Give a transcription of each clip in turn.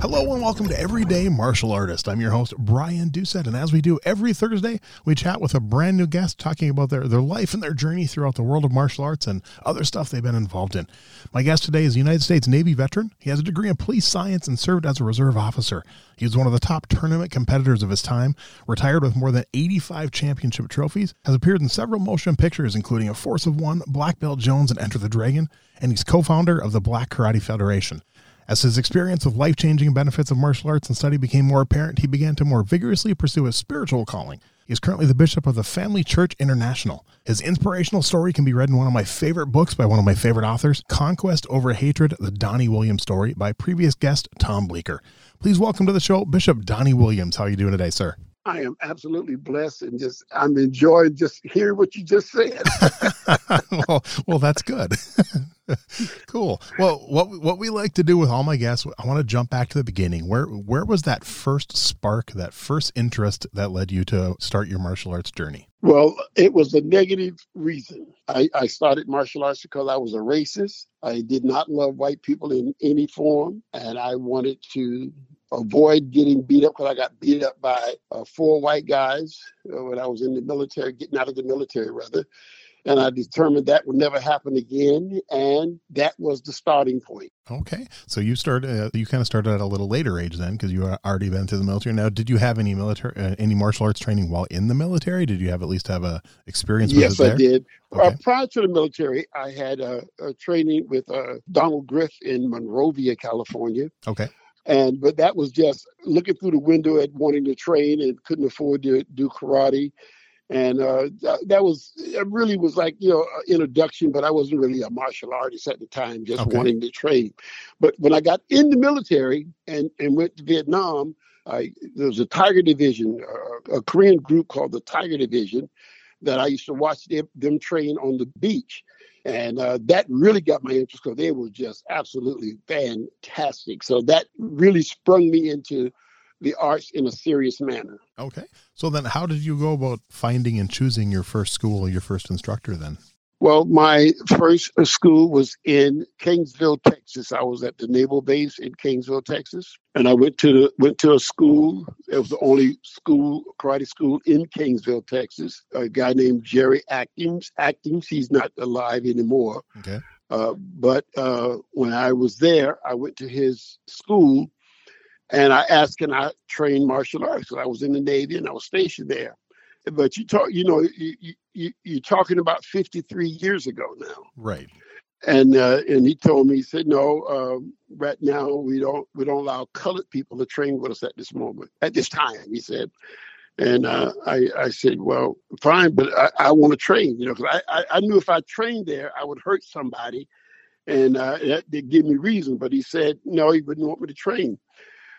Hello and welcome to Everyday Martial Artist. I'm your host, Brian Doucette, and as we do every Thursday, we chat with a brand new guest talking about their, their life and their journey throughout the world of martial arts and other stuff they've been involved in. My guest today is a United States Navy veteran. He has a degree in police science and served as a reserve officer. He was one of the top tournament competitors of his time, retired with more than 85 championship trophies, has appeared in several motion pictures, including A Force of One, Black Belt Jones, and Enter the Dragon, and he's co founder of the Black Karate Federation. As his experience with life changing benefits of martial arts and study became more apparent, he began to more vigorously pursue his spiritual calling. He is currently the bishop of the Family Church International. His inspirational story can be read in one of my favorite books by one of my favorite authors, Conquest Over Hatred The Donnie Williams Story, by previous guest Tom Bleecker. Please welcome to the show Bishop Donnie Williams. How are you doing today, sir? I am absolutely blessed and just I'm enjoying just hearing what you just said. well, well, that's good. cool. Well, what what we like to do with all my guests, I want to jump back to the beginning. Where where was that first spark, that first interest that led you to start your martial arts journey? Well, it was a negative reason. I, I started martial arts because I was a racist. I did not love white people in any form, and I wanted to avoid getting beat up because I got beat up by uh, four white guys uh, when I was in the military, getting out of the military rather. And I determined that would never happen again, and that was the starting point. Okay, so you started. Uh, you kind of started at a little later age then, because you had already been to the military. Now, did you have any military, uh, any martial arts training while in the military? Did you have at least have a experience? Yes, I did. Uh, okay. prior to the military, I had a, a training with uh, Donald Griff in Monrovia, California. Okay and but that was just looking through the window at wanting to train and couldn't afford to do karate. And uh, that was it really was like you know introduction but i wasn't really a martial artist at the time just okay. wanting to train. But when i got in the military and and went to vietnam I, there was a tiger division uh, a korean group called the tiger division that i used to watch them, them train on the beach and uh, that really got my interest because they were just absolutely fantastic. So that really sprung me into the arts in a serious manner. Okay. So then, how did you go about finding and choosing your first school, your first instructor then? Well, my first school was in Kingsville, Texas. I was at the naval base in Kingsville, Texas, and I went to the, went to a school. It was the only school karate school in Kingsville, Texas. A guy named Jerry Atkins. Actings. He's not alive anymore. Okay. Uh, but uh, when I was there, I went to his school, and I asked, "Can I train martial arts?" I was in the Navy and I was stationed there but you talk, you know, you, you you're talking about 53 years ago now, right? And uh, and he told me, he said, no, um, right now we don't we don't allow colored people to train with us at this moment, at this time. He said, and uh, I I said, well, fine, but I, I want to train, you know, because I, I, I knew if I trained there, I would hurt somebody, and uh, that did give me reason. But he said, no, he wouldn't want me to train.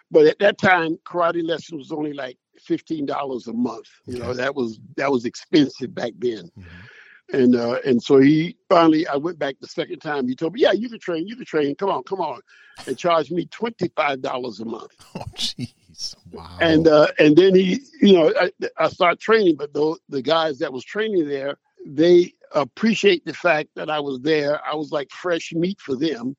But at that time, karate lessons was only like fifteen dollars a month. You know, that was that was expensive back then. Mm-hmm. And uh, and so he finally, I went back the second time. He told me, "Yeah, you can train. You can train. Come on, come on," and charged me twenty five dollars a month. Oh, jeez, wow. And uh, and then he, you know, I, I started training, but the the guys that was training there, they appreciate the fact that I was there. I was like fresh meat for them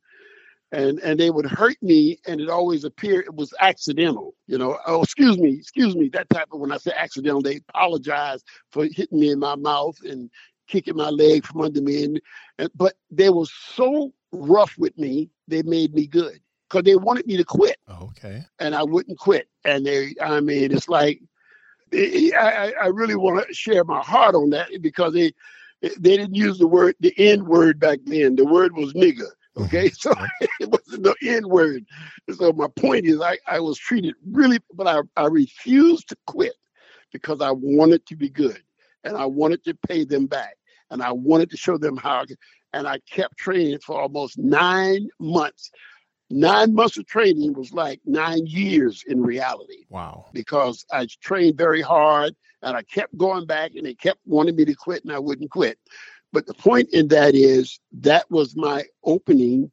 and and they would hurt me and it always appeared it was accidental you know oh excuse me excuse me that type of when i say accidental they apologize for hitting me in my mouth and kicking my leg from under me and, and but they were so rough with me they made me good because they wanted me to quit oh, okay and i wouldn't quit and they i mean it's like I, I really want to share my heart on that because they they didn't use the word the N word back then. The word was nigger. Okay, mm-hmm. so it wasn't the N word. So my point is, I, I was treated really, but I, I refused to quit because I wanted to be good and I wanted to pay them back and I wanted to show them how. I could, and I kept training for almost nine months. Nine months of training was like nine years in reality. Wow. Because I trained very hard and I kept going back and they kept wanting me to quit and I wouldn't quit. But the point in that is that was my opening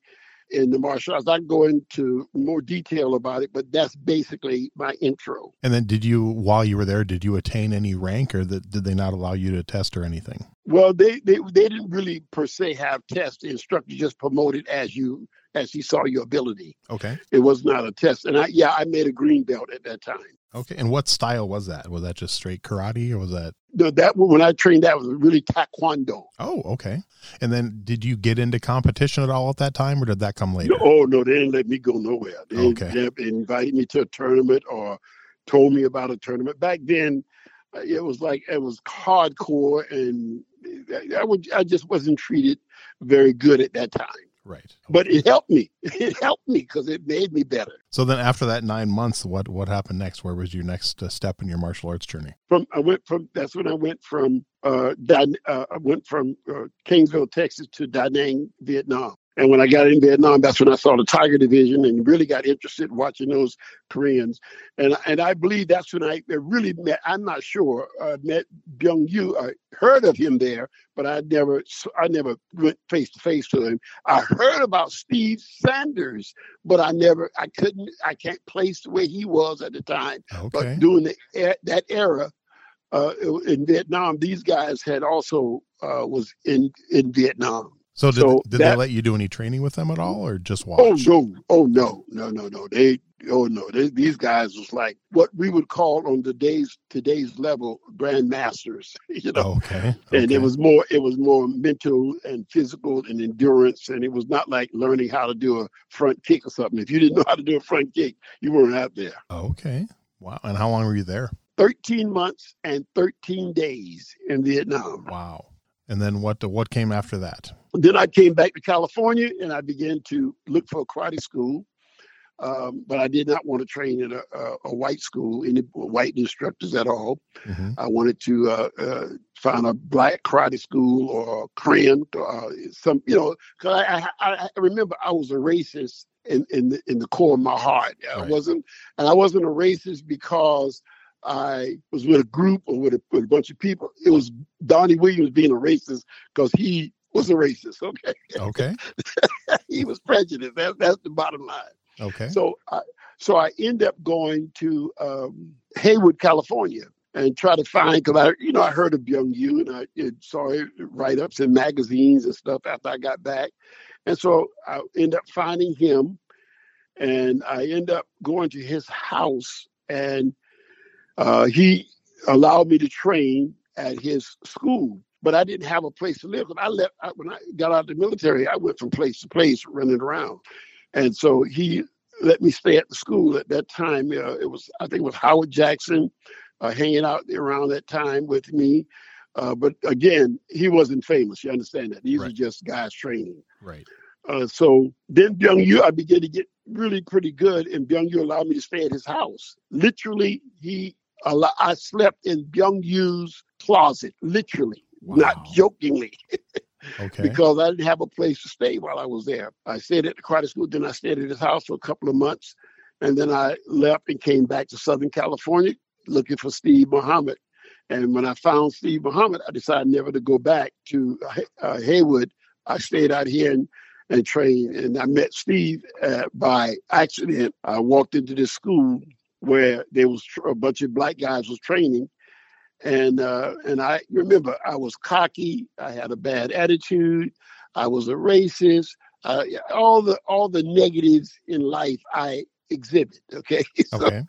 in the martial arts. I can go into more detail about it, but that's basically my intro. And then, did you, while you were there, did you attain any rank, or that, did they not allow you to test or anything? Well, they, they they didn't really per se have tests. The instructor just promoted as you as he saw your ability. Okay. It was not a test, and I yeah I made a green belt at that time. Okay. And what style was that? Was that just straight karate or was that? No, that when I trained, that was really taekwondo. Oh, okay. And then did you get into competition at all at that time or did that come later? No, oh, no, they didn't let me go nowhere. They, okay. they invited me to a tournament or told me about a tournament. Back then, uh, it was like, it was hardcore and I, would, I just wasn't treated very good at that time. Right. But it helped me. It helped me because it made me better. So then, after that nine months, what what happened next? Where was your next uh, step in your martial arts journey? From I went from that's when I went from uh, uh I went from uh, Kingsville, Texas, to Da Nang, Vietnam. And when I got in Vietnam, that's when I saw the Tiger Division and really got interested in watching those Koreans. And and I believe that's when I really met. I'm not sure. Uh, met Byung Yu. I heard of him there, but I never I never went face to face to him. I heard about Steve Sanders, but I never I couldn't I can't place where he was at the time. Okay. But during the that era, uh, in Vietnam, these guys had also uh, was in in Vietnam. So did, so did that, they let you do any training with them at all, or just watch? Oh no, oh no, no, no, no. They, oh no, they, these guys was like what we would call on today's today's level grandmasters. You know, okay, okay. And it was more, it was more mental and physical and endurance, and it was not like learning how to do a front kick or something. If you didn't know how to do a front kick, you weren't out there. Okay, wow. And how long were you there? 13 months and 13 days in Vietnam. Wow. And then what what came after that? Then I came back to California and I began to look for a karate school. Um, but I did not want to train in a, a, a white school, any white instructors at all. Mm-hmm. I wanted to uh, uh, find a black karate school or Korean, uh, some, you know, because I, I, I, remember I was a racist in in the, in the core of my heart. I wasn't, and I wasn't a racist because I was with a group or with a, with a bunch of people. It was Donnie Williams being a racist because he was a racist. Okay. Okay. he was prejudiced. That, that's the bottom line. Okay. So I so I end up going to um, Hayward, California, and try to find because I you know I heard of Byung Yu and I saw write ups in magazines and stuff after I got back, and so I end up finding him, and I end up going to his house and uh, he allowed me to train at his school, but I didn't have a place to live. When I left, I, when I got out of the military, I went from place to place running around, and so he let me stay at the school at that time. Uh, it was I think it was Howard Jackson uh, hanging out around that time with me. Uh, but again, he wasn't famous. You understand that? These right. are just guys training. Right. Uh, so then Byung Yu, I began to get really pretty good, and Byung Yu allowed me to stay at his house. Literally, he I slept in Byung Yu's closet, literally, wow. not jokingly. okay. Because I didn't have a place to stay while I was there. I stayed at the karate school, then I stayed at his house for a couple of months. And then I left and came back to Southern California looking for Steve Muhammad. And when I found Steve Muhammad, I decided never to go back to uh, Hayward. I stayed out here and, and trained. And I met Steve uh, by accident. I walked into this school where there was a bunch of black guys was training, and uh, and I remember I was cocky, I had a bad attitude, I was a racist, uh, all the all the negatives in life I exhibit. Okay, so okay.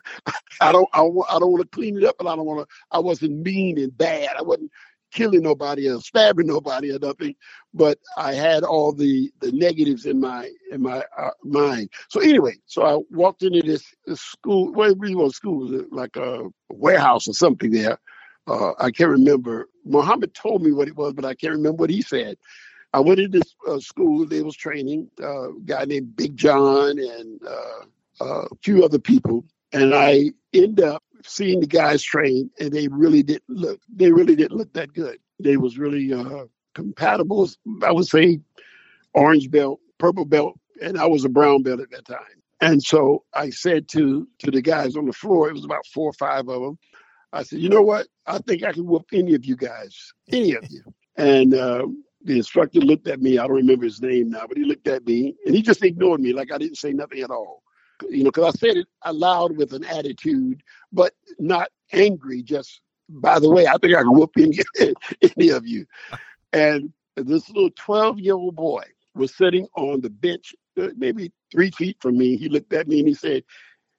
I don't I, I don't want to clean it up, but I don't want to. I wasn't mean and bad. I wasn't killing nobody or stabbing nobody or nothing, but I had all the the negatives in my in my uh, mind. So anyway, so I walked into this, this school. Well, it really was school, like a warehouse or something there, Uh, I can't remember. Muhammad told me what it was, but I can't remember what he said. I went into uh, school. They was training uh, a guy named Big John and uh, a few other people, and I end up seeing the guys train, and they really didn't look. They really didn't look that good. They was really uh, compatible. I would say orange belt, purple belt, and I was a brown belt at that time. And so I said to to the guys on the floor, it was about four or five of them. I said, you know what? I think I can whoop any of you guys, any of you. And uh, the instructor looked at me. I don't remember his name now, but he looked at me and he just ignored me like I didn't say nothing at all. You know, because I said it aloud with an attitude, but not angry. Just by the way, I think I can whoop any, any of you. And this little 12 year old boy was sitting on the bench, uh, maybe three feet from me. He looked at me and he said,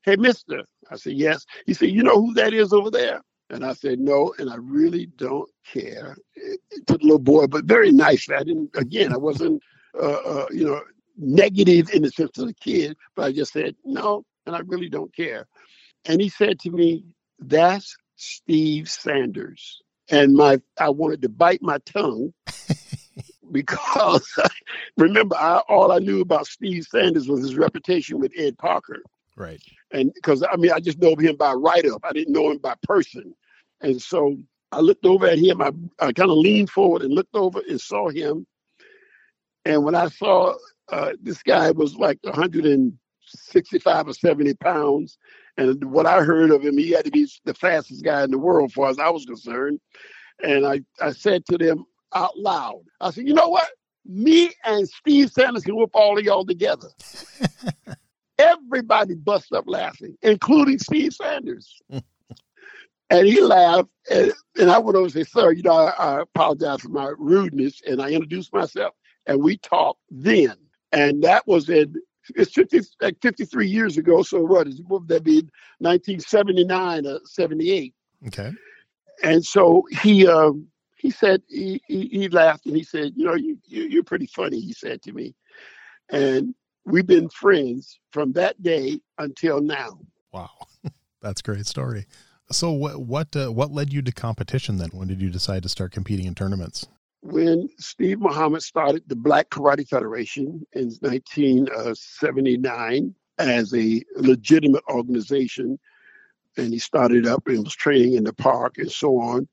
Hey, mister. I said, Yes. He said, You know who that is over there? And I said, No, and I really don't care. To the little boy, but very nice. I didn't, again, I wasn't, uh, uh, you know, negative in the sense of the kid, but I just said, No, and I really don't care. And he said to me, That's Steve Sanders. And my I wanted to bite my tongue because remember, I, all I knew about Steve Sanders was his reputation with Ed Parker. Right. And because I mean, I just know him by write up, I didn't know him by person. And so I looked over at him, I, I kind of leaned forward and looked over and saw him. And when I saw uh, this guy was like 165 or 70 pounds, and what I heard of him, he had to be the fastest guy in the world, as far as I was concerned. And I, I said to them, out loud. I said, you know what? Me and Steve Sanders can whoop all of y'all together. Everybody bust up laughing, including Steve Sanders. and he laughed. And, and, I went over and said, Sir, you know, I, I apologize for my rudeness. And I introduced myself and we talked then. And that was in it's 50, like 53 years ago. So what is what would that be? 1979 or 78. Okay. And so he um, he said he, he, he laughed and he said, you know, you, you you're pretty funny. He said to me, and we've been friends from that day until now. Wow, that's a great story. So what what uh, what led you to competition then? When did you decide to start competing in tournaments? When Steve Muhammad started the Black Karate Federation in 1979 as a legitimate organization, and he started up and was training in the park and so on.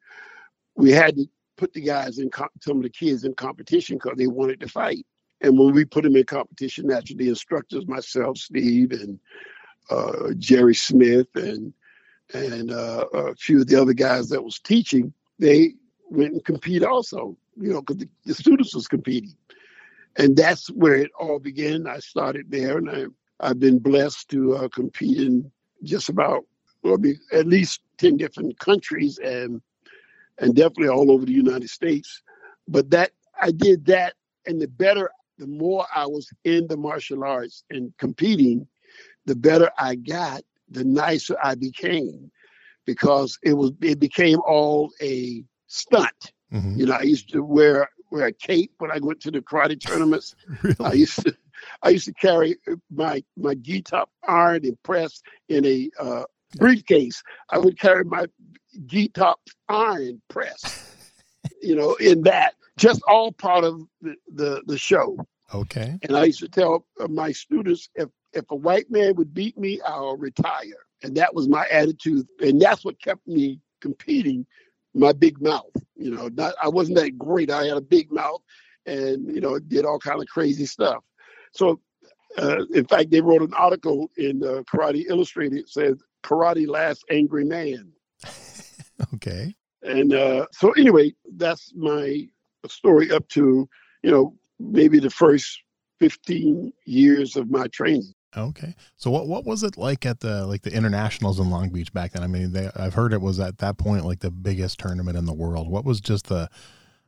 We had to put the guys in some of the kids in competition because they wanted to fight. And when we put them in competition, naturally, the instructors, myself, Steve, and uh, Jerry Smith, and and uh, a few of the other guys that was teaching, they went and compete also. You know, because the, the, students was competing, and that's where it all began. I started there, and I I've been blessed to uh, compete in just about well, at least ten different countries and and definitely all over the United States. But that I did that, and the better, the more I was in the martial arts and competing, the better I got, the nicer I became, because it was it became all a stunt. Mm-hmm. You know, I used to wear wear a cape when I went to the karate tournaments. really? I used to I used to carry my my gi top iron and press in a uh, briefcase. I would carry my gi top iron press, you know, in that. Just all part of the, the, the show. Okay. And I used to tell my students if if a white man would beat me, I'll retire. And that was my attitude. And that's what kept me competing, my big mouth. You know, not I wasn't that great. I had a big mouth and, you know, did all kind of crazy stuff. So uh, in fact, they wrote an article in uh, Karate Illustrated. It says, Karate Last Angry Man. okay. And uh, so, anyway, that's my story up to, you know, maybe the first 15 years of my training. Okay. So what what was it like at the like the internationals in Long Beach back then? I mean, they, I've heard it was at that point like the biggest tournament in the world. What was just the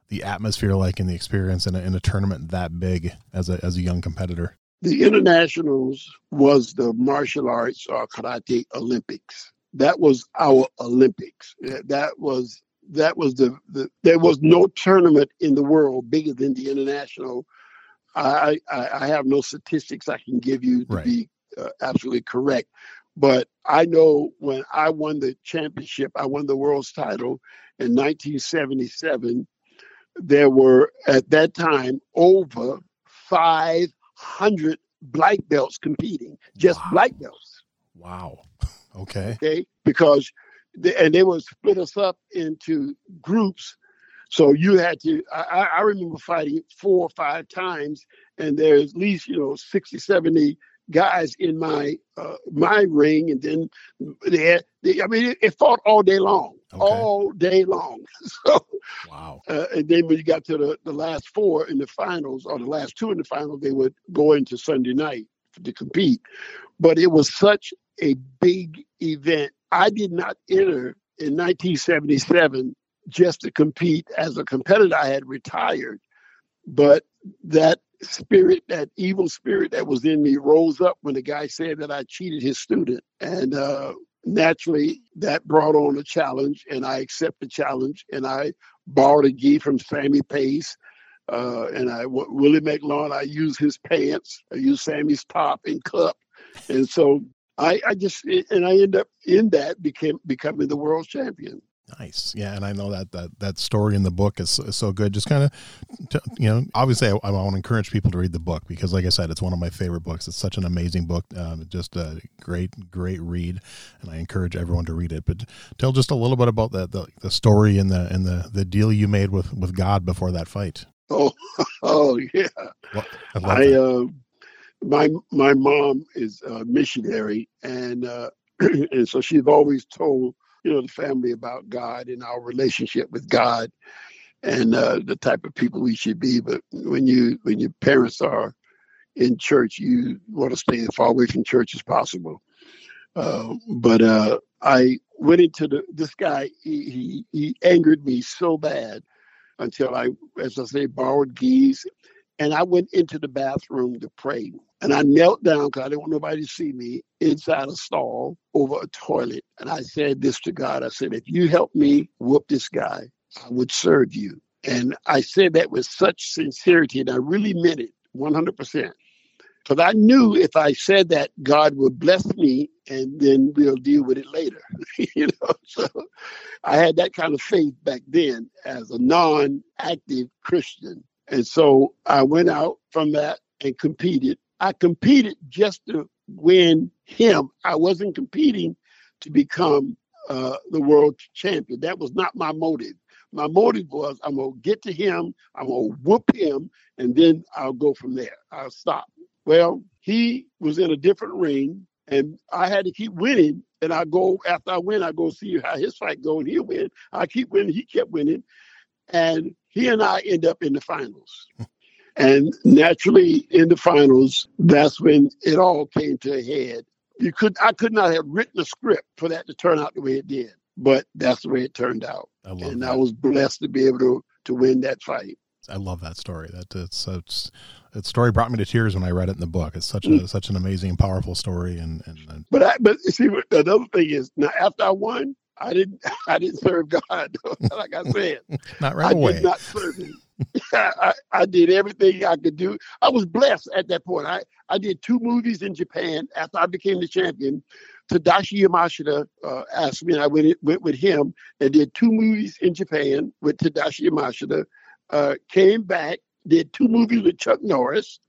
the atmosphere like in the experience in a, in a tournament that big as a as a young competitor? The internationals was the martial arts or karate Olympics. That was our Olympics. That was that was the, the there was no tournament in the world bigger than the international. I I, I have no statistics I can give you to right. be uh, absolutely correct, But I know when I won the championship, I won the world's title in 1977. There were at that time over 500 black belts competing, just wow. black belts. Wow. Okay. Okay. Because, they, and they would split us up into groups. So you had to, I, I remember fighting four or five times, and there's at least, you know, 60, 70 guys in my uh, my ring, and then they had. They, I mean, it, it, fought all day long, okay. all day long. So, wow. Uh, and then when you got to the, the last four in the finals, or the last two in the finals, they would go into Sunday night to compete. But it was such a big event. I did not enter in 1977 just to compete as a competitor. I had retired, but that spirit, that evil spirit that was in me, rose up when the guy said that I cheated his student. And uh, naturally, that brought on a challenge, and I accept the challenge. And I borrowed a gi from Sammy Pace. Uh, and I Willie McLaurin, I used his pants, I used Sammy's top and cup, and so I, I just and I end up in that became becoming the world champion. Nice. Yeah, and I know that that that story in the book is, is so good. Just kind of, you know, obviously, I, I, want to encourage people to read the book because, like I said, it's one of my favorite books. It's such an amazing book, um, just a great, great read, and I encourage everyone to read it. But tell just a little bit about the the, the story and the and the the deal you made with with God before that fight. Oh, oh yeah. Well, I, I uh, my my mom is a missionary, and uh, and so she's always told you know, the family about God and our relationship with God and uh, the type of people we should be. But when you when your parents are in church, you want to stay as far away from church as possible. Uh, but uh, I went into the this guy. He, he, he angered me so bad until I, as I say, borrowed gis, and I went into the bathroom to pray. And I knelt down because I didn't want nobody to see me inside a stall over a toilet. And I said this to God I said, if you help me whoop this guy, I would serve you. And I said that with such sincerity, and I really meant it 100%. Because I knew if I said that, God would bless me and then we'll deal with it later. you know, so I had that kind of faith back then as a non active Christian. And so I went out from that and competed I competed just to win him. I wasn't competing to become uh, the world champion. That was not my motive. My motive was I'm gonna get to him, I'm gonna whoop him, and then I'll go from there. I'll stop. Well, he was in a different ring, and I had to keep winning. And I go after I win, I go see how his fight go, and he'll win. I keep winning, he kept winning, and he and I end up in the finals. And naturally, in the finals, that's when it all came to a head. You could, I could not have written a script for that to turn out the way it did, but that's the way it turned out. I and that. I was blessed to be able to to win that fight. I love that story. That it's, it's that story brought me to tears when I read it in the book. It's such a mm. such an amazing, powerful story. And, and, and but I, but see, another thing is now after I won, I didn't I didn't serve God like I said. not right I away. Did not serve Him. I, I did everything I could do. I was blessed at that point. I, I did two movies in Japan after I became the champion. Tadashi Yamashita uh, asked me, and I went, went with him and did two movies in Japan with Tadashi Yamashita. Uh, came back, did two movies with Chuck Norris.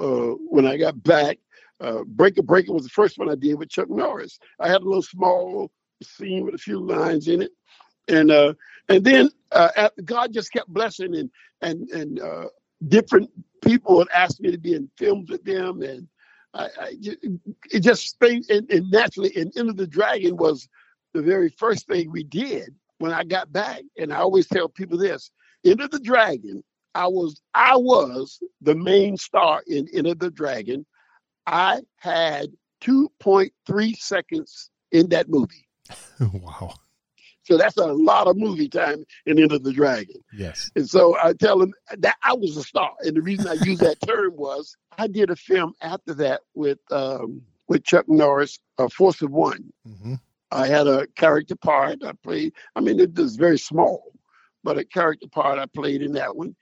Uh, when I got back, uh, Breaker Breaker was the first one I did with Chuck Norris. I had a little small scene with a few lines in it, and uh, and then uh, God just kept blessing, and and and uh, different people would ask me to be in films with them, and I, I it just thing and, and naturally, and Enter the Dragon was the very first thing we did when I got back, and I always tell people this: Enter the Dragon. I was I was the main star in Enter the Dragon. I had 2.3 seconds in that movie. wow. So that's a lot of movie time in Enter the Dragon. Yes. And so I tell them that I was a star. And the reason I use that term was I did a film after that with um, with Chuck Norris, uh, Force of One. Mm-hmm. I had a character part I played. I mean, it was very small, but a character part I played in that one.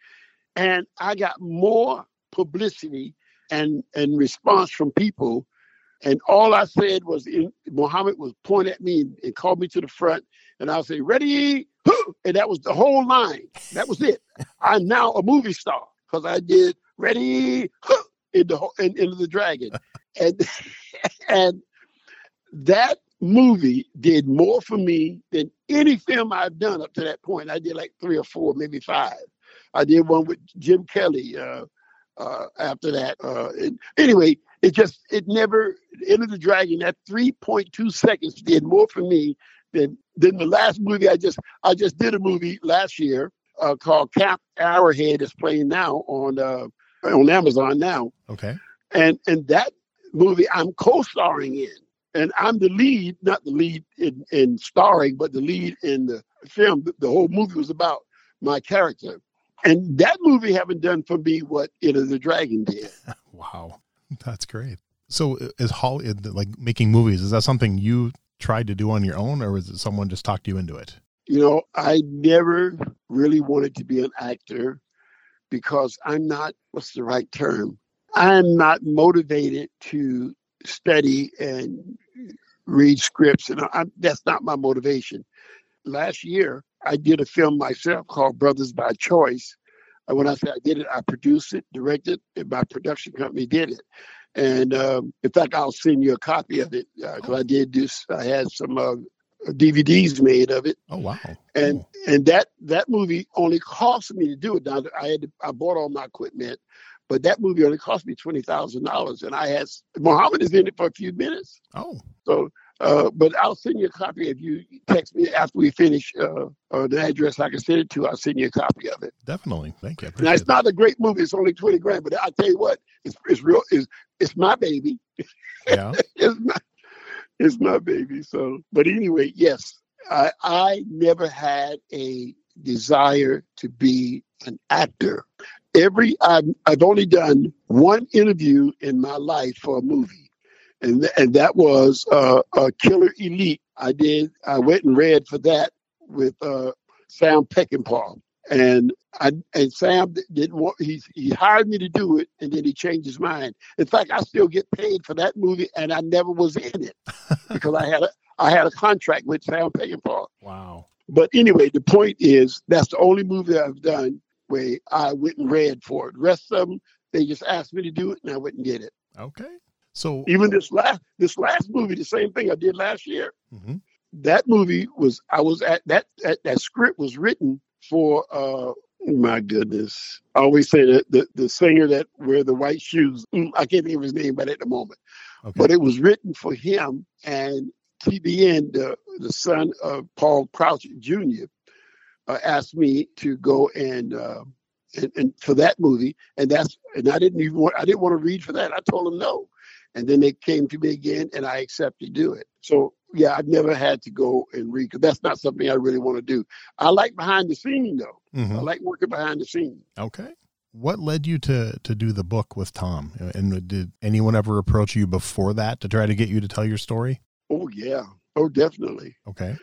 And I got more publicity and, and response from people And all I said was, in, Muhammad was pointing at me and, and called me to the front, and I'll say, "Ready," and that was the whole line. That was it. I'm now a movie star because I did "Ready," in the in, Enter the Dragon, and and that movie did more for me than any film I've done up to that point. I did like three or four, maybe five. I did one with Jim Kelly uh, uh, after that. Uh, it, anyway, it just it never Enter the Dragon. That three point two seconds did more for me than than the last movie I just I just did a movie last year uh, called Camp Arrowhead. is playing now on uh, on Amazon now. Okay. And and that movie I'm co-starring in and I'm the lead, not the lead in, in starring, but the lead in the film. The whole movie was about my character. And that movie haven't done for me what Enter the Dragon did. wow. That's great. So is Holly like making movies, is that something you tried to do on your own or was it someone just talked you into it? You know, I never really wanted to be an actor because I'm not, what's the right term? I'm not motivated to study and read scripts, and I, that's not my motivation. Last year, I did a film myself called Brothers by Choice. And when I say I did it, I produced it, directed, and my production company did it. And um, in fact, I'll send you a copy of it because uh, I did this. I had some uh, DVDs made of it. Oh wow! And oh. and that that movie only cost me to do it. Now I had to, I bought all my equipment, but that movie only cost me twenty thousand dollars, and I had Muhammad is in it for a few minutes. Oh, so. Uh, but I'll send you a copy if you text me after we finish uh, uh, the address I can send it to. I'll send you a copy of it. Definitely, thank you. Now it's that. not a great movie; it's only twenty grand. But I tell you what, it's it's real. It's it's my baby. Yeah, it's my it's my baby. So, but anyway, yes, I I never had a desire to be an actor every I've, I've only done one interview in my life for a movie and th- and that was uh, a killer elite i did i went and read for that with uh, sam peckinpah and I and Sam didn't want he he hired me to do it and then he changed his mind. In fact, I still get paid for that movie and I never was in it because I had a I had a contract with Sam Peckinpah. Wow. But anyway, the point is that's the only movie I've done where I went and read for it. The rest of them, they just asked me to do it, and I went and did it. Okay. So even this last this last movie, the same thing I did last year. Mm-hmm. That movie was I was at that that, that script was written for uh my goodness. I always say that the, the singer that wear the white shoes, mm, I can't think of his name but at the moment. Okay. But it was written for him and TBN, the, the son of Paul Crouch Jr uh, asked me to go and, uh, and, and for that movie, and that's and I didn't even want I didn't want to read for that. I told him no, and then they came to me again, and I accepted to do it. So yeah, I've never had to go and read because that's not something I really want to do. I like behind the scene though. Mm-hmm. I like working behind the scene. Okay. What led you to to do the book with Tom? And did anyone ever approach you before that to try to get you to tell your story? Oh yeah. Oh definitely. Okay.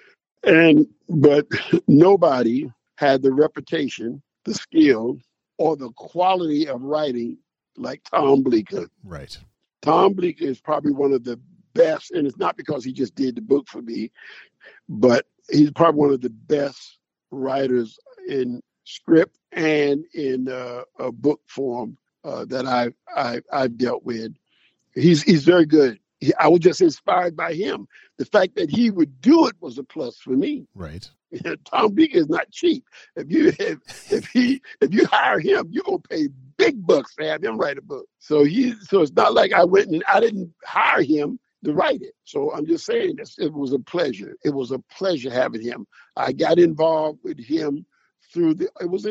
And but nobody had the reputation, the skill, or the quality of writing like Tom Bleecker. Right. Tom Bleecker is probably one of the best, and it's not because he just did the book for me, but he's probably one of the best writers in script and in uh, a book form uh, that I've, I, I've dealt with. He's he's very good. I was just inspired by him. The fact that he would do it was a plus for me. Right. Tom Bleecker is not cheap. If you if, if he if you hire him, you're gonna pay big bucks to have him write a book. So he so it's not like I went and I didn't hire him to write it. So I'm just saying this it was a pleasure. It was a pleasure having him. I got involved with him through the it was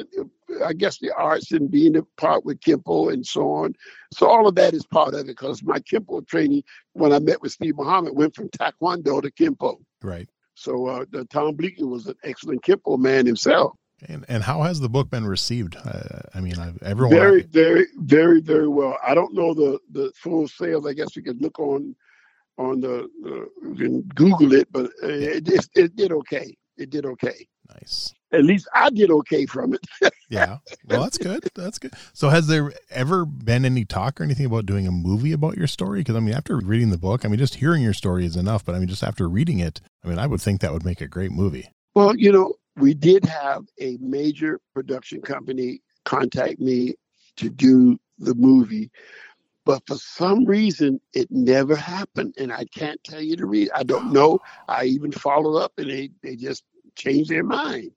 I guess the arts and being a part with Kempo and so on. So all of that is part of it because my Kempo training when I met with Steve Muhammad went from Taekwondo to Kempo. Right. So uh, the Tom Bleecker was an excellent Kempo man himself. And and how has the book been received? Uh, I mean, I've, everyone very very very very well. I don't know the the full sales. I guess we could look on on the, the you can Google it, but uh, it, it, it did okay. It did okay. Nice. At least I did okay from it. Yeah. Well, that's good. That's good. So, has there ever been any talk or anything about doing a movie about your story? Because, I mean, after reading the book, I mean, just hearing your story is enough. But, I mean, just after reading it, I mean, I would think that would make a great movie. Well, you know, we did have a major production company contact me to do the movie. But for some reason, it never happened. And I can't tell you the reason. I don't know. I even followed up and they, they just changed their mind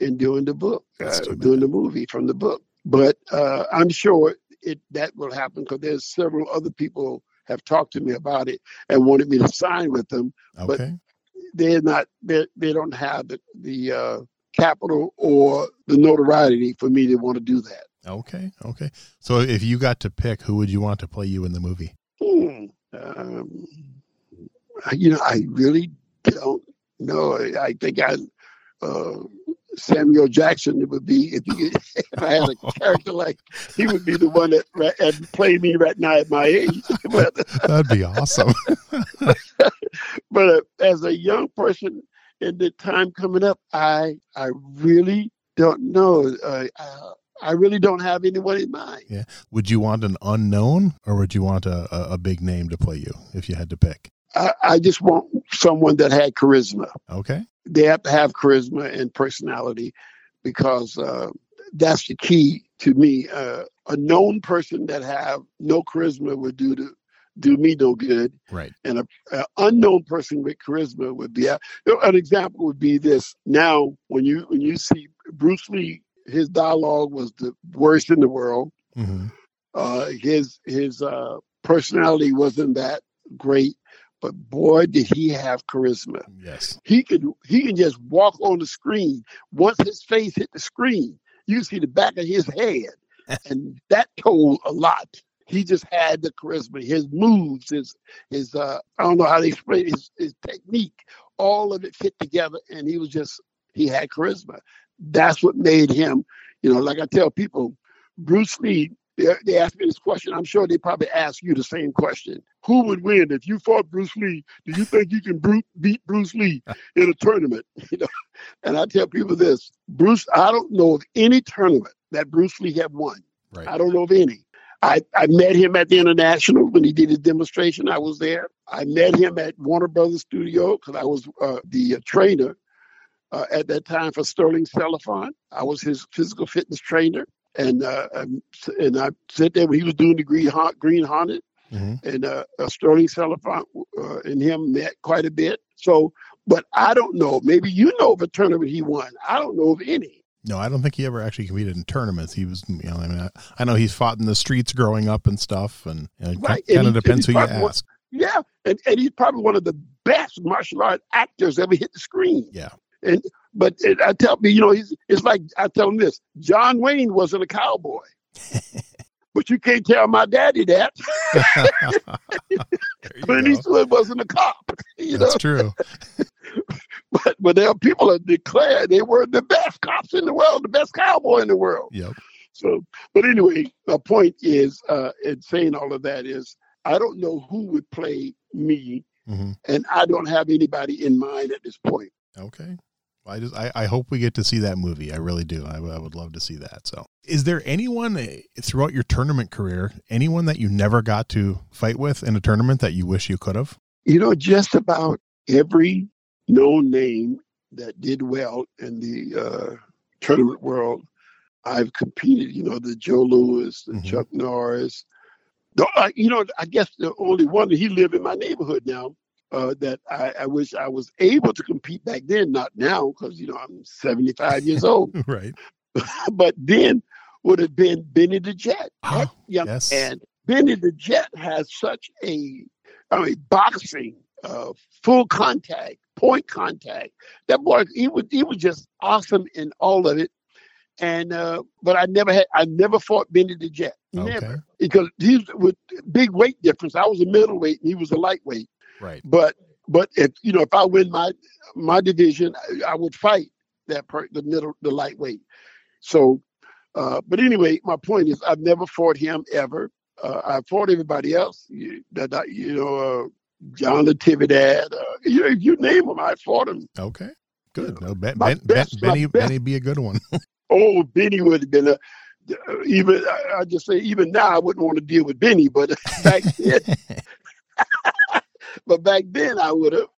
in doing the book, uh, doing the movie from the book. But uh, I'm sure it that will happen because there's several other people have talked to me about it and wanted me to sign with them. Okay. But they're not they they don't have the the uh, capital or the notoriety for me to want to do that. Okay, okay. So if you got to pick, who would you want to play you in the movie? Hmm. Um, you know, I really don't know. I think I uh, Samuel Jackson It would be if, you, if I had a character like he would be the one that and play me right now at my age. but, That'd be awesome. but uh, as a young person in the time coming up, I I really don't know. Uh, I really don't have anyone in mind. Yeah. Would you want an unknown or would you want a, a, a big name to play you if you had to pick? I, I, just want someone that had charisma. Okay. They have to have charisma and personality because uh, that's the key to me. Uh, a known person that have no charisma would do to do me no good. Right. And a, a unknown person with charisma would be. An example would be this. Now, when you when you see Bruce Lee, his dialogue was the worst in the world. Mm-hmm. Uh, his his uh, personality wasn't that great but boy did he have charisma. Yes. He could he can just walk on the screen. Once his face hit the screen you see the back of his head. And that told a lot. He just had the charisma his moves his his uh i don't know how to explain his, his technique all of it fit together and he was just he had charisma that's what made him you know like i tell people bruce lee they, they asked me this question. I'm sure they probably ask you the same question. Who would win if you fought Bruce Lee? Do you think you can beat Bruce Lee in a tournament? You know, and I tell people this: Bruce, I don't know of any tournament that Bruce Lee had won. Right. I don't know of any. I, I met him at the International when he did his demonstration. I was there. I met him at Warner Brothers Studio because I was uh, the uh, trainer uh, at that time for Stirling Silliphant. I was his physical fitness trainer and uh, and I sat there when he was doing the Green Green Hornet, mm-hmm. and uh, Stirling Silliphant uh, and him met quite a bit. So, but I don't know. Maybe you know of a tournament he won. I don't know of any. No, I don't think he ever actually competed in tournaments. He was, you know, I mean, I, I know he's fought in the streets growing up and stuff, and know, right. kind of depends who you ask. One, yeah, and, and he's probably one of the best martial art actors ever hit the screen. Yeah, and but it, I tell me, you know, he's it's like I tell him this: John Wayne wasn't a cowboy, but you can't tell my daddy that. but he still wasn't a cop. You That's know? true. but but there are people that declare they were the best cops in the world, the best cowboy in the world. Yep. So, but anyway, the point is, uh, in saying all of that is, I don't know who would play me, mm-hmm. and I don't have anybody in mind at this point. Okay. I just I, I hope we get to see that movie. I really do. I, I would love to see that. So, is there anyone eh, throughout your tournament career, anyone that you never got to fight with in a tournament that you wish you could have? You know, just about every known name that did well in the uh, tournament world, I've competed. You know, the Joe Lewis, the mm-hmm. Chuck Norris. The, uh, you know, I guess the only one he lived in my neighborhood now uh, that I, I, wish I was able to compete back then, not now, because you know I'm 75 years old. right. but then would have been Benny the Jet. Oh, yes. And Benny the Jet has such a, I mean, boxing, uh, full contact, point contact. That boy, he was he was just awesome in all of it. And uh, but I never had I never fought Benny the Jet. Never. Okay. Because he's with big weight difference. I was a middleweight and he was a lightweight. Right. But but if you know if I win my my division, I, I would fight that per, the middle the lightweight. So, uh, but anyway, my point is I've never fought him ever. Uh, I fought everybody else. You, that you know, uh, John Natividad. Uh, you if you name them, I fought him. Okay, good. No, ben, ben, ben, Benny, Benny be a good one. oh, Benny would have been a even I just say even now I wouldn't want to deal with Benny, but back then, but back then I would have.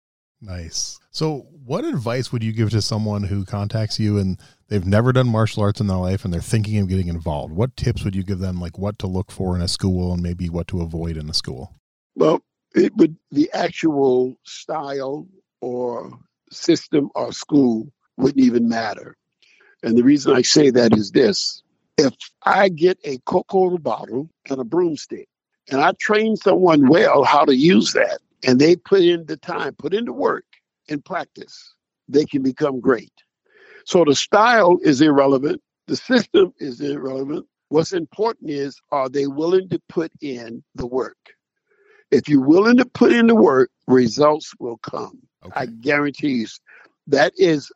Nice. So, what advice would you give to someone who contacts you and they've never done martial arts in their life and they're thinking of getting involved? What tips would you give them, like what to look for in a school and maybe what to avoid in a school? Well, it would the actual style or system or school wouldn't even matter. And the reason I say that is this if I get a Coca-Cola bottle and a broomstick, and I train someone well how to use that, and they put in the time, put in the work and practice, they can become great. So the style is irrelevant, the system is irrelevant. What's important is are they willing to put in the work? If you're willing to put in the work, results will come. Okay. I guarantee you. That is,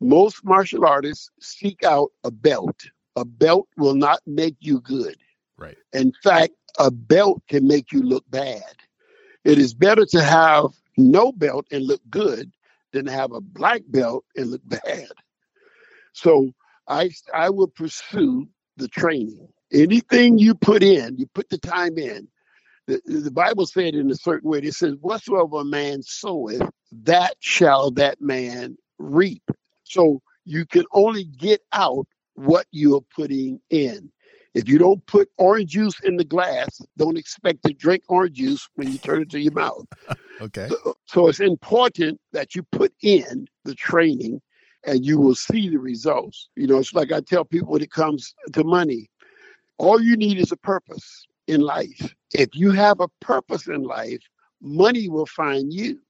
most martial artists seek out a belt a belt will not make you good. Right. In fact, a belt can make you look bad. It is better to have no belt and look good than to have a black belt and look bad. So I I will pursue the training. Anything you put in, you put the time in. The, the Bible said in a certain way, it says, Whatsoever a man soweth, that shall that man reap. So you can only get out what you're putting in. If you don't put orange juice in the glass, don't expect to drink orange juice when you turn it to your mouth. okay. So, so, it's important that you put in the training and you will see the results. You know, it's like I tell people when it comes to money, all you need is a purpose in life. If you have a purpose in life, money will find you.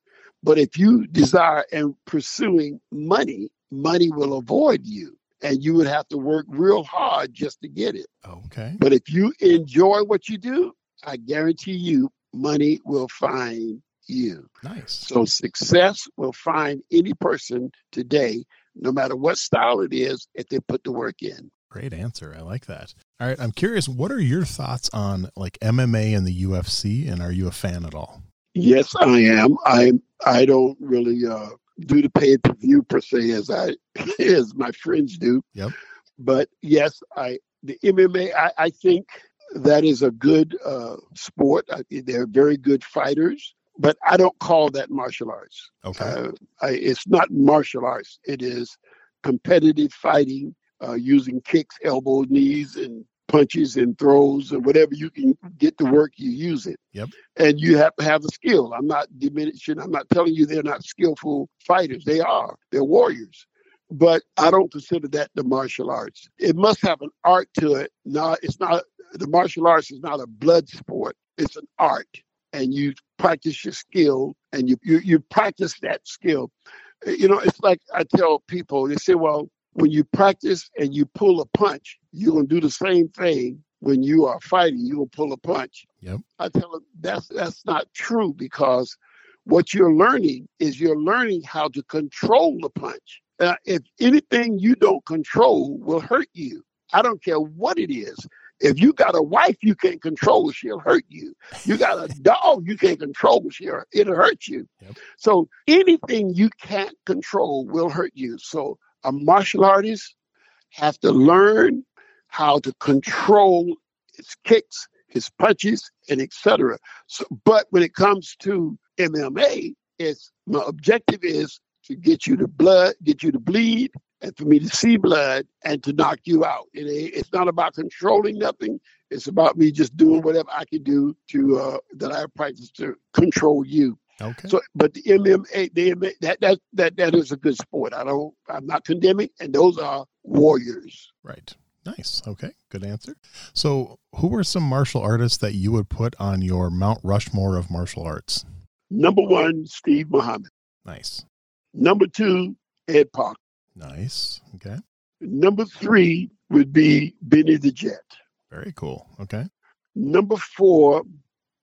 But if you desire and pursuing money, money will avoid you and you would have to work real hard just to get it. Okay. But if you enjoy what you do, I guarantee you money will find you. Nice. So success will find any person today, no matter what style it is, if they put the work in. Great answer. I like that. All right. I'm curious, what are your thoughts on like MMA and the UFC? And are you a fan at all? Yes, I am. I I don't really uh, do the pay per view per se as I as my friends do. Yep. But yes, I the MMA. I, I think that is a good uh, sport. I, they're very good fighters, but I don't call that martial arts. Okay. Uh, I, it's not martial arts. It is competitive fighting uh, using kicks, elbows, knees, and punches and throws and whatever you can mm-hmm. get to work, you use it. Yep. And you have to have the skill. I'm not diminishing. I'm not telling you they're not skillful fighters. They are. They're warriors. But I don't consider that the martial arts. It must have an art to it. Not. It's not. The martial arts is not a blood sport. It's an art, and you practice your skill, and you you, you practice that skill. You know, it's like I tell people. They say, "Well, when you practice and you pull a punch, you're gonna do the same thing when you are fighting. You're gonna pull a punch. Yep. I tell them that's that's not true because what you're learning is you're learning how to control the punch. Uh, if anything you don't control will hurt you, I don't care what it is. If you got a wife you can't control, she'll hurt you. You got a dog you can't control, she'll it'll hurt you. Yep. So anything you can't control will hurt you. So a martial artist has to learn how to control his kicks, his punches, and etc. So, but when it comes to MMA, it's my objective is to get you to blood, get you to bleed, and for me to see blood and to knock you out. It, it's not about controlling nothing. It's about me just doing whatever I can do to uh, that I practice to control you. Okay. So, but the MMA, the MMA, that that that that is a good sport. I don't, I'm not condemning, and those are warriors. Right. Nice. Okay. Good answer. So, who are some martial artists that you would put on your Mount Rushmore of martial arts? Number one, Steve Muhammad. Nice. Number two, Ed Parker. Nice. Okay. Number three would be Benny the Jet. Very cool. Okay. Number four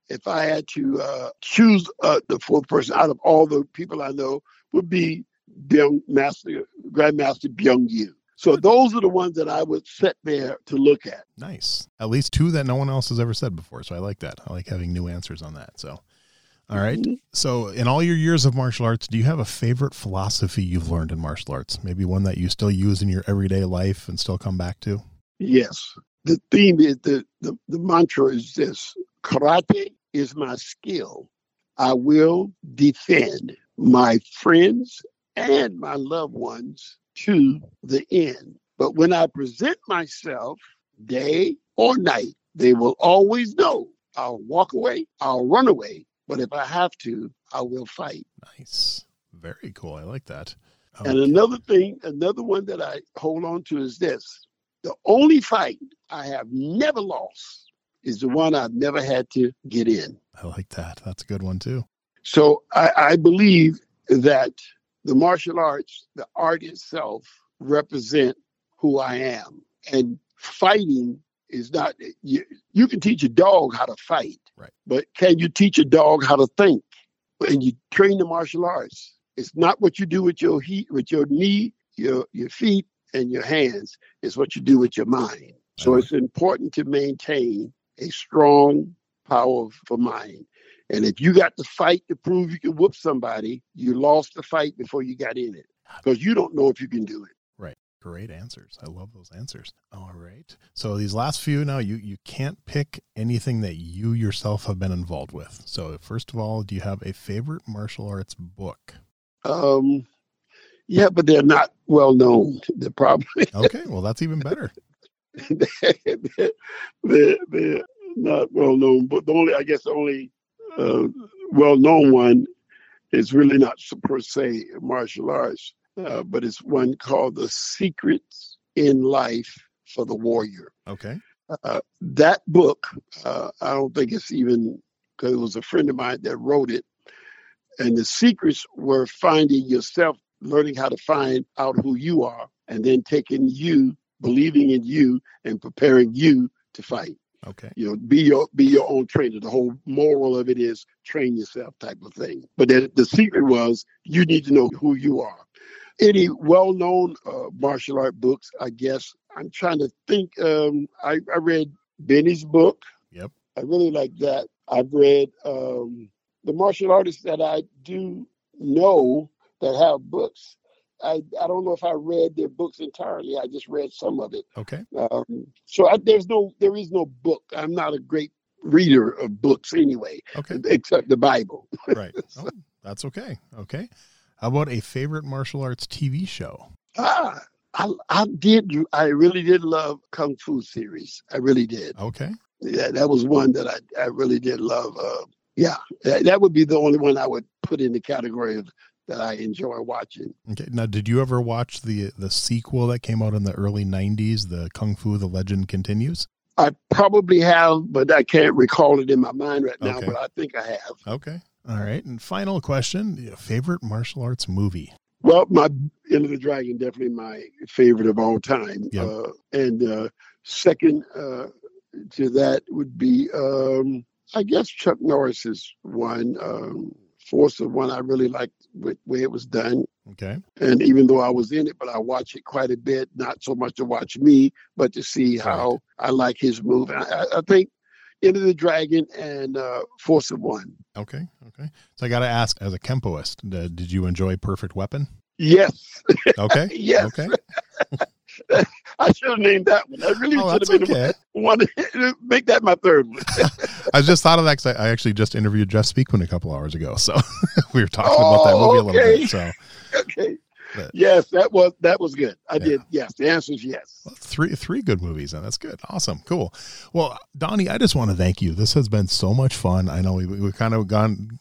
if I had to uh, choose uh, the fourth person out of all the people I know, would be Byung Master, Grandmaster Byung Yu. So those are the ones that I would set there to look at. Nice. At least two that no one else has ever said before. So I like that. I like having new answers on that. So All right. Mhm. So, in all your years of martial arts, do you have a favorite philosophy you've learned in martial arts? Maybe one that you still use in your everyday life and still come back to? Yes. The theme is the, the, the mantra is this karate is my skill. I will defend my friends and my loved ones to the end. But when I present myself day or night, they will always know I'll walk away, I'll run away, but if I have to, I will fight. Nice. Very cool. I like that. And another thing, another one that I hold on to is this the only fight I have never lost is the one I've never had to get in. I like that. That's a good one too. So I, I believe that the martial arts, the art itself, represent who I am. And fighting is not you, you can teach a dog how to fight, Right. but can you teach a dog how to think? And you train the martial arts. It's not what you do with your heat, with your knee, your your feet, and your hands. It's what you do with your mind. So it's important to maintain a strong, powerful mind. And if you got to fight to prove you can whoop somebody, you lost the fight before you got in it because you don't know if you can do it. Right. Great answers. I love those answers. All right. So these last few now you you can't pick anything that you yourself have been involved with. So first of all, do you have a favorite martial arts book? Um, yeah, but they're not well known. They're probably Okay, well that's even better. They're, they're, they're not well known. But the only, I guess, the only uh, well known one is really not per se martial arts, uh, but it's one called "The Secrets in Life for the Warrior." Okay. Uh, that book, uh, I don't think it's even because it was a friend of mine that wrote it. And the secrets were finding yourself, learning how to find out who you are, and then taking you, believing in you, and preparing you to fight. Okay. You know, be your be your own trainer. The whole moral of it is train yourself, type of thing. But the, the secret was you need to know who you are. Any well-known uh, martial art books, I guess. I'm trying to think. Um, I, I read Benny's book. Yep. I really like that. I've read um, the martial artists that I do know that have books. I, I don't know if I read their books entirely. I just read some of it. Okay. Um, so I, there's no there is no book. I'm not a great reader of books anyway, Okay. except the Bible. Right. Oh, that's okay. Okay. How about a favorite martial arts TV show? Ah, I, I did. I really did love Kung Fu series. I really did. Okay. Yeah, that was one that I, I really did love. Uh, yeah, that, that would be the only one I would put in the category of that I enjoy watching. Okay. Now, did you ever watch the the sequel that came out in the early '90s, the Kung Fu: The Legend Continues? I probably have, but I can't recall it in my mind right now. Okay. But I think I have. Okay. All right. And final question: favorite martial arts movie? Well, my Enter the Dragon definitely my favorite of all time. Yeah. Uh, and uh, second uh, to that would be, um, I guess, Chuck Norris's one. Um, Force of one I really liked the way it was done. Okay. And even though I was in it, but I watch it quite a bit, not so much to watch me, but to see how I like his move. And I, I think Enter the Dragon and uh, Force of One. Okay. Okay. So I got to ask, as a kempoist, uh, did you enjoy Perfect Weapon? Yes, Okay. yes. Okay. I should have named that one. I really Oh, should have been okay. one. Make that my third one. I just thought of that because I, actually just interviewed Jeff Speakman a couple hours ago, so we were talking about that movie a little oh, bit. So okay. But- Yes, that was that was good. I Yeah. did. Yes, the answer is yes. well, three three good movies, and that's good. Awesome, cool. Well, Donnie, I just want to thank you. This has been so much fun. I know we we kind of gone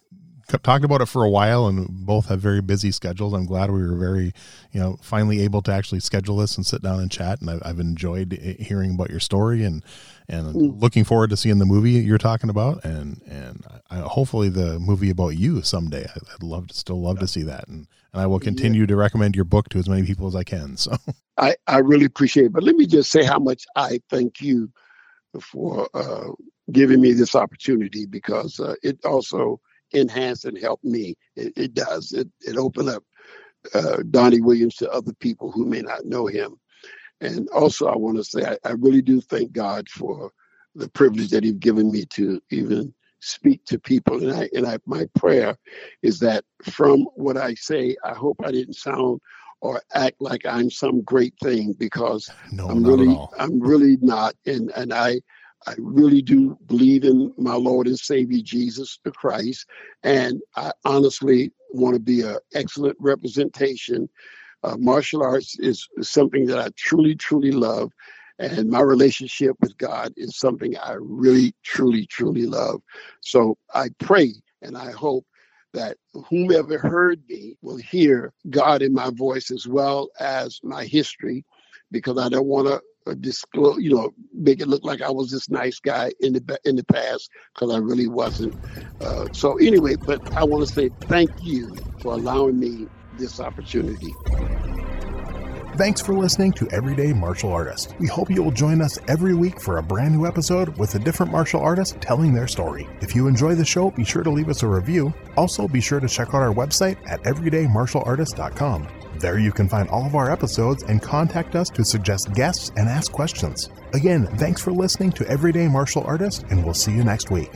talked about it for a while and both have very busy schedules. I'm glad we were very you know finally able to actually schedule this and sit down and chat. And i've, I've enjoyed hearing about your story and and Mm. looking forward to seeing the movie you're talking about. And and I, hopefully the movie about you someday. I, i'd love to still love to see that. And and i will continue to recommend your book to as many people as i can so. I I really appreciate it. But let me just say how much I thank you for uh, giving me this opportunity because uh, it also enhanced and help me. It, it does. It it opened up uh, Donnie Williams to other people who may not know him. And also, I want to say I, I really do thank God for the privilege that He's given me to even speak to people. And I and I my prayer is that from what I say, I hope I didn't sound or act like I'm some great thing because No, I'm really. I'm really not. And and I I really do believe in my Lord and Savior Jesus the Christ. And I honestly want to be an excellent representation. Uh, martial arts is, something that I truly, truly love. And my relationship with God is something I really, truly, truly love. So I pray and I hope that whomever heard me will hear God in my voice as well as my history, because I don't want to disclose, you know, make it look like I was this nice guy in the in the past, because I really wasn't. Uh, so anyway, but I want to say thank you for allowing me this opportunity. Thanks for listening to Everyday Martial Artist. We hope you will join us every week for a brand new episode with a different martial artist telling their story. If you enjoy the show, be sure to leave us a review. Also, be sure to check out our website at everydaymartialartist.com. There you can find all of our episodes and contact us to suggest guests and ask questions. Again, thanks for listening to Everyday Martial Artist, and we'll see you next week.